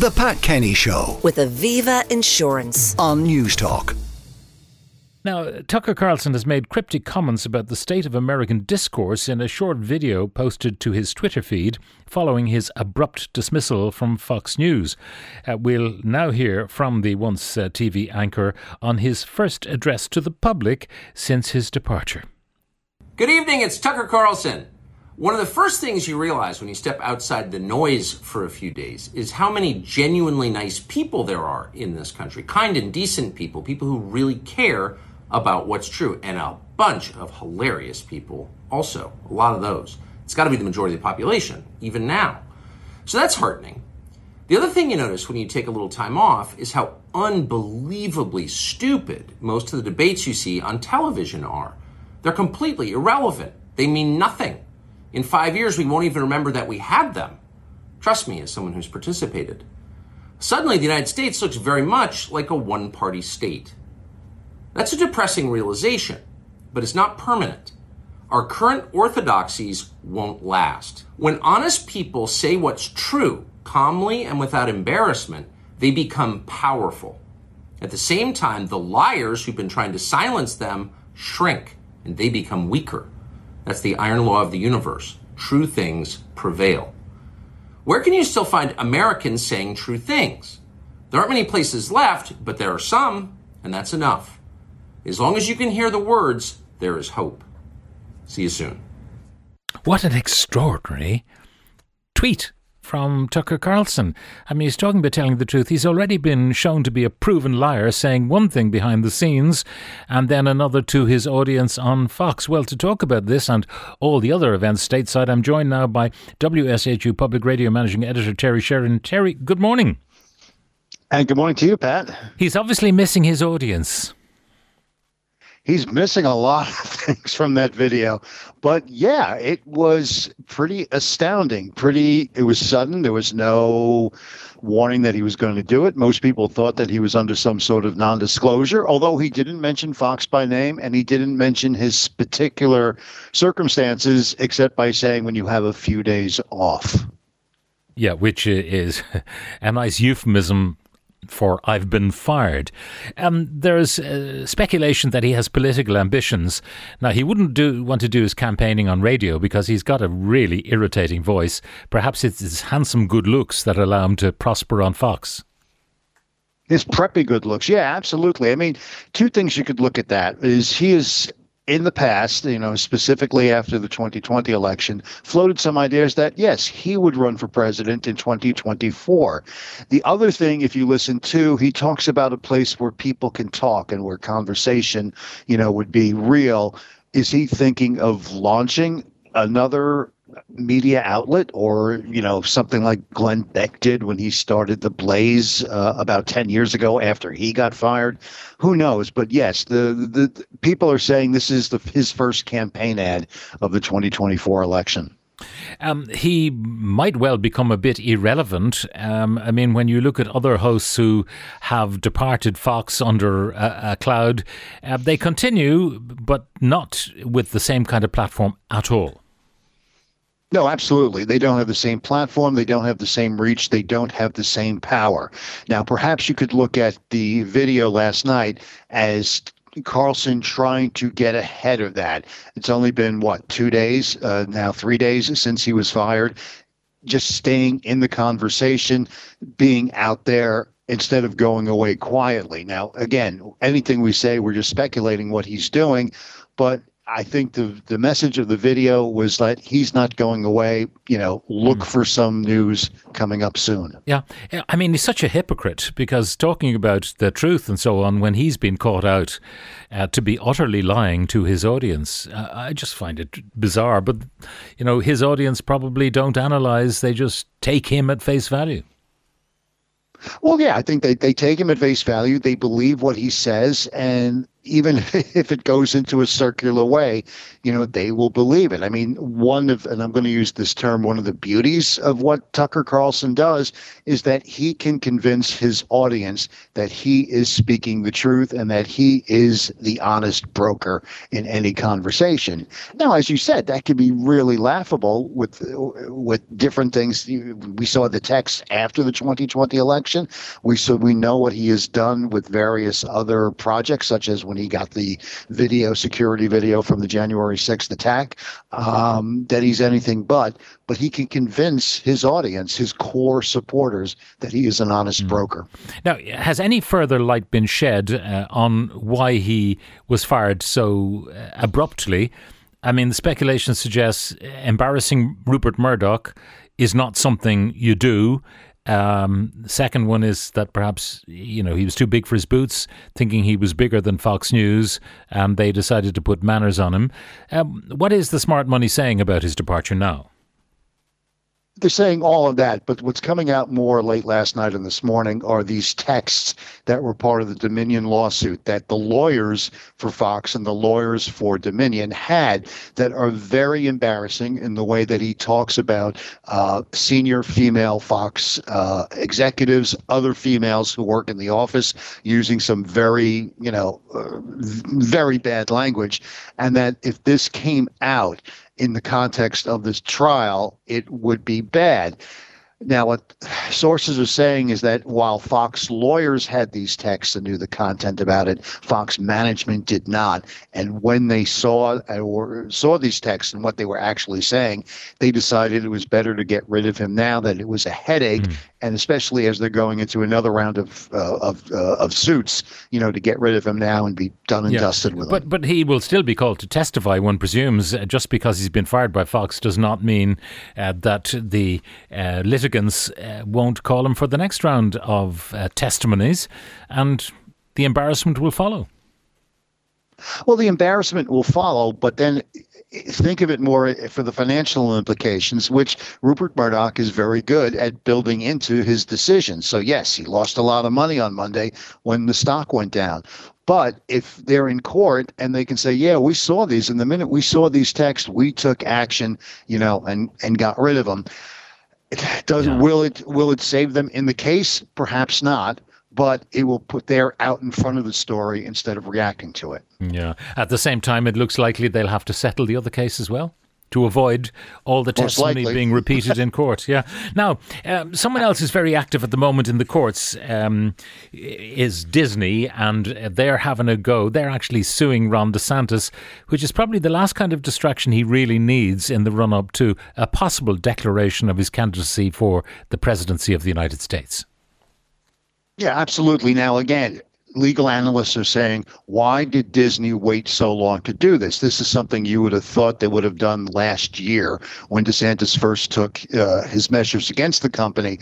The Pat Kenny Show with Aviva Insurance. on Newstalk. Now, Tucker Carlson has made cryptic comments about the state of American discourse in a short video posted to his Twitter feed following his abrupt dismissal from Fox News. Uh, we'll now hear from the once uh, TV anchor on his first address to the public since his departure. Good evening, it's Tucker Carlson. One of the first things you realize when you step outside the noise for a few days is how many genuinely nice people there are in this country. Kind and decent people, people who really care about what's true, and a bunch of hilarious people also. A lot of those. It's got to be the majority of the population, even now. So that's heartening. The other thing you notice when you take a little time off is how unbelievably stupid most of the debates you see on television are. They're completely irrelevant. They mean nothing. In five years, we won't even remember that we had them. Trust me, as someone who's participated. Suddenly, the United States looks very much like a one party state. That's a depressing realization, but it's not permanent. Our current orthodoxies won't last. When honest people say what's true, calmly and without embarrassment, they become powerful. At the same time, the liars who've been trying to silence them shrink and they become weaker. That's the iron law of the universe. True things prevail. Where can you still find Americans saying true things? There aren't many places left, but there are some, and that's enough. As long as you can hear the words, there is hope. See you soon. What an extraordinary tweet from Tucker Carlson. I mean, he's talking about telling the truth. He's already been shown to be a proven liar, saying one thing behind the scenes and then another to his audience on Fox. Well, to talk about this and all the other events stateside, I'm joined now by WSHU Public Radio Managing Editor Terry Sheridan. Terry, good morning. And good morning to you, Pat. He's obviously missing his audience. He's missing a lot of things from that video. But yeah, it was pretty astounding. Pretty, it was sudden. There was no warning that he was going to do it. Most people thought that he was under some sort of non disclosure, although he didn't mention Fox by name and he didn't mention his particular circumstances, except by saying when you have a few days off. Yeah, which is a nice euphemism for I've been fired. Um, there's uh, speculation that he has political ambitions. Now, he wouldn't do want to do his campaigning on radio because he's got a really irritating voice. Perhaps it's his handsome good looks that allow him to prosper on Fox. His preppy good looks. Yeah, absolutely. I mean, two things you could look at that is he is in the past, you know, specifically after the 2020 election, floated some ideas that, yes, he would run for president in 2024. The other thing, if you listen to, he talks about a place where people can talk and where conversation, you know, would be real. Is he thinking of launching another media outlet or you know something like Glenn Beck did when he started the Blaze uh, about 10 years ago after he got fired who knows but yes the, the, the people are saying this is the his first campaign ad of the 2024 election um, he might well become a bit irrelevant. Um, I mean, when you look at other hosts who have departed Fox under a, a cloud, uh, they continue, but not with the same kind of platform at all. No, absolutely. They don't have the same platform. They don't have the same reach. They don't have the same power. Now, perhaps you could look at the video last night as Carlson trying to get ahead of that. It's only been, what, two days, uh, now three days since he was fired. Just staying in the conversation, being out there instead of going away quietly. Now, again, anything we say, we're just speculating what he's doing. But I think the the message of the video was that he's not going away. You know, look mm. for some news coming up soon. Yeah, I mean, he's such a hypocrite because talking about the truth and so on when he's been caught out uh, to be utterly lying to his audience, uh, I just find it bizarre. But you know, his audience probably don't analyze; they just take him at face value. Well, yeah, I think they, they take him at face value. They believe what he says, and even if it goes into a circular way, you know, they will believe it. I mean, one of, and I'm going to use this term, one of the beauties of what Tucker Carlson does is that he can convince his audience that he is speaking the truth and that he is the honest broker in any conversation. Now, as you said, that can be really laughable with with different things. We saw the text after the 2020 election. We saw we know what he has done with various other projects, such as when he got the video security video from the January 6th attack, um, that he's anything but. But he can convince his audience, his core supporters, that he is an honest mm. broker. Now, has any further light been shed uh, on why he was fired so uh, abruptly? I mean, the speculation suggests embarrassing Rupert Murdoch is not something you do. Um, second one is that perhaps you know he was too big for his boots, thinking he was bigger than Fox News, and they decided to put manners on him. Um, what is the smart money saying about his departure now? They're saying all of that, but what's coming out more late last night and this morning are these texts that were part of the Dominion lawsuit that the lawyers for Fox and the lawyers for Dominion had that are very embarrassing in the way that he talks about uh, senior female Fox uh, executives, other females who work in the office, using some very, you know, uh, very bad language, and that if this came out in the context of this trial, it would be bad. Now, what sources are saying is that while Fox lawyers had these texts and knew the content about it, Fox management did not. And when they saw or saw these texts and what they were actually saying, they decided it was better to get rid of him now that it was a headache mm and especially as they're going into another round of uh, of uh, of suits, you know, to get rid of him now and be done and yeah. dusted with but, him. But but he will still be called to testify. One presumes uh, just because he's been fired by Fox does not mean uh, that the uh, uh, won't call him for the next round of uh, testimonies, and the embarrassment will follow. Well, the embarrassment will follow, but then eh, think of it more eh, for the financial implications, which Rupert Murdoch is very good at building into his decisions. So, yes, he lost a lot of money on Monday when the stock went down. But if they're in court and they can say, "Yeah, we saw these, and the minute we saw these texts, we took action," you know, and and got rid of them. Does yeah. will it will it save them in the case? Perhaps not but it will put their out in front of the story instead of reacting to it. Yeah. At the same time, it looks likely they'll have to settle the other case as well to avoid all the Most testimony likely. being repeated in court. Yeah. Now, um, someone else is very active at the moment in the courts um, is Disney, and they're having a go. They're actually suing Ron DeSantis, which is probably the last kind of distraction he really needs in the run up to a possible declaration of his candidacy for the presidency of the United States. Yeah, absolutely. Now, again, legal analysts are saying, why did Disney wait so long to do this? This is something you would have thought they would have done last year when DeSantis first took uh, his measures against the company.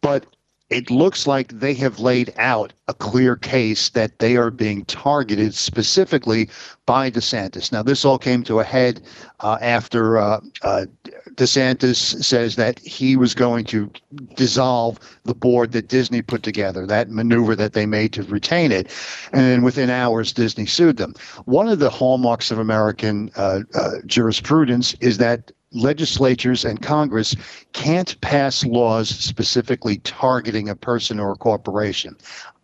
But it looks like they have laid out a clear case that they are being targeted specifically by DeSantis. Now, this all came to a head uh, after uh, uh, DeSantis says that he was going to dissolve the board that Disney put together, that maneuver that they made to retain it. And then within hours, Disney sued them. One of the hallmarks of American uh, uh, jurisprudence is that legislatures and Congress can't pass laws specifically targeting a person or a corporation.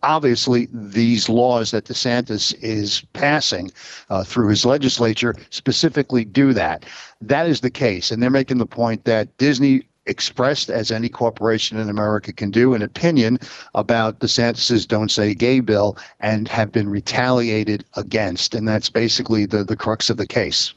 Obviously, these laws that DeSantis is passing uh, through his legislature specifically do that. That is the case. And they're making the point that Disney expressed, as any corporation in America can do, an opinion about DeSantis's Don't Say Gay bill and have been retaliated against. And that's basically the, the crux of the case.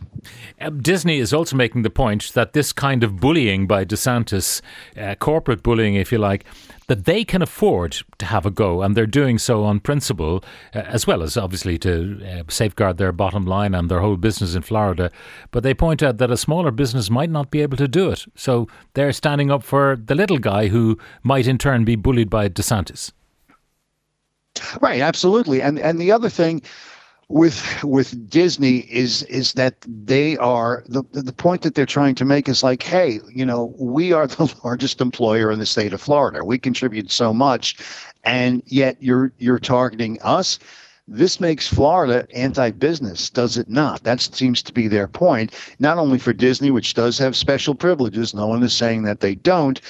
Uh, Disney is also making the point that this kind of bullying by DeSantis, uh, corporate bullying, if you like, that they can afford to have a go, and they're doing so on principle, uh, as well as obviously to uh, safeguard their bottom line and their whole business in Florida. But they point out that a smaller business might not be able to do it. So they're standing up for the little guy who might in turn be bullied by DeSantis. Right, absolutely. And and the other thing with with Disney is is that they are the the point that they're trying to make is like, hey, you know, we are the largest employer in the state of Florida. We contribute so much, and yet you're you're targeting us. This makes Florida anti business, does it not? That seems to be their point, not only for Disney, which does have special privileges, no one is saying that they don't,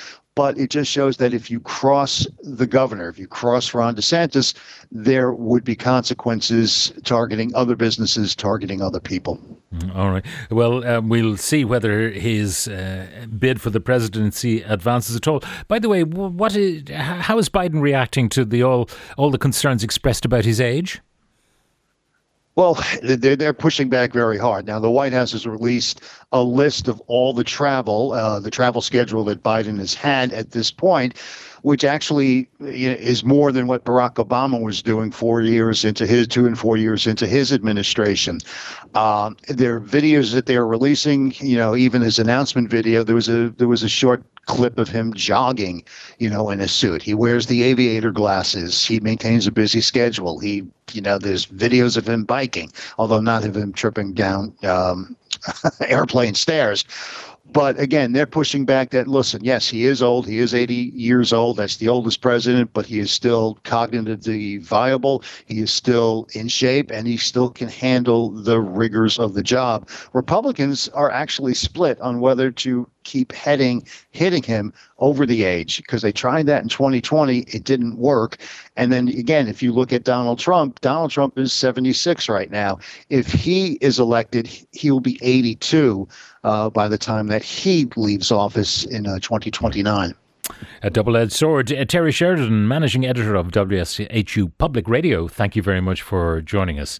but it just shows that if you cross the governor, if you cross Ron DeSantis, there would be consequences targeting other businesses, targeting other people. Mm, all right. Well, um, we'll see whether his uh, bid for the presidency advances at all. By the way, what is, how is Biden reacting to the all all the concerns expressed about his age? Well, they're, pushing back very hard. Now, the White House has released a list of all the travel, uh, the travel schedule that Biden has had at this point, which actually is more than what Barack Obama was doing four years into his two and four years into his administration. Uh, there are videos that they are releasing. You know, even his announcement video. There was a there was a short clip of him jogging, you know, in a suit. He wears the aviator glasses. He maintains a busy schedule. He, you know, there's videos of him biking, although not of him tripping down um, airplane stairs. But again, they're pushing back that listen, yes, he is old. He is 80 years old. That's the oldest president, but he is still cognitively viable. He is still in shape and he still can handle the rigors of the job. Republicans are actually split on whether to keep heading hitting him over the age because they tried that in 2020 it didn't work and then again if you look at Donald Trump Donald Trump is 76 right now if he is elected he will be 82 uh, by the time that he leaves office in uh, 2029 a double edged sword. Uh, Terry Sheridan, managing editor of WSHU Public Radio, thank you very much for joining us.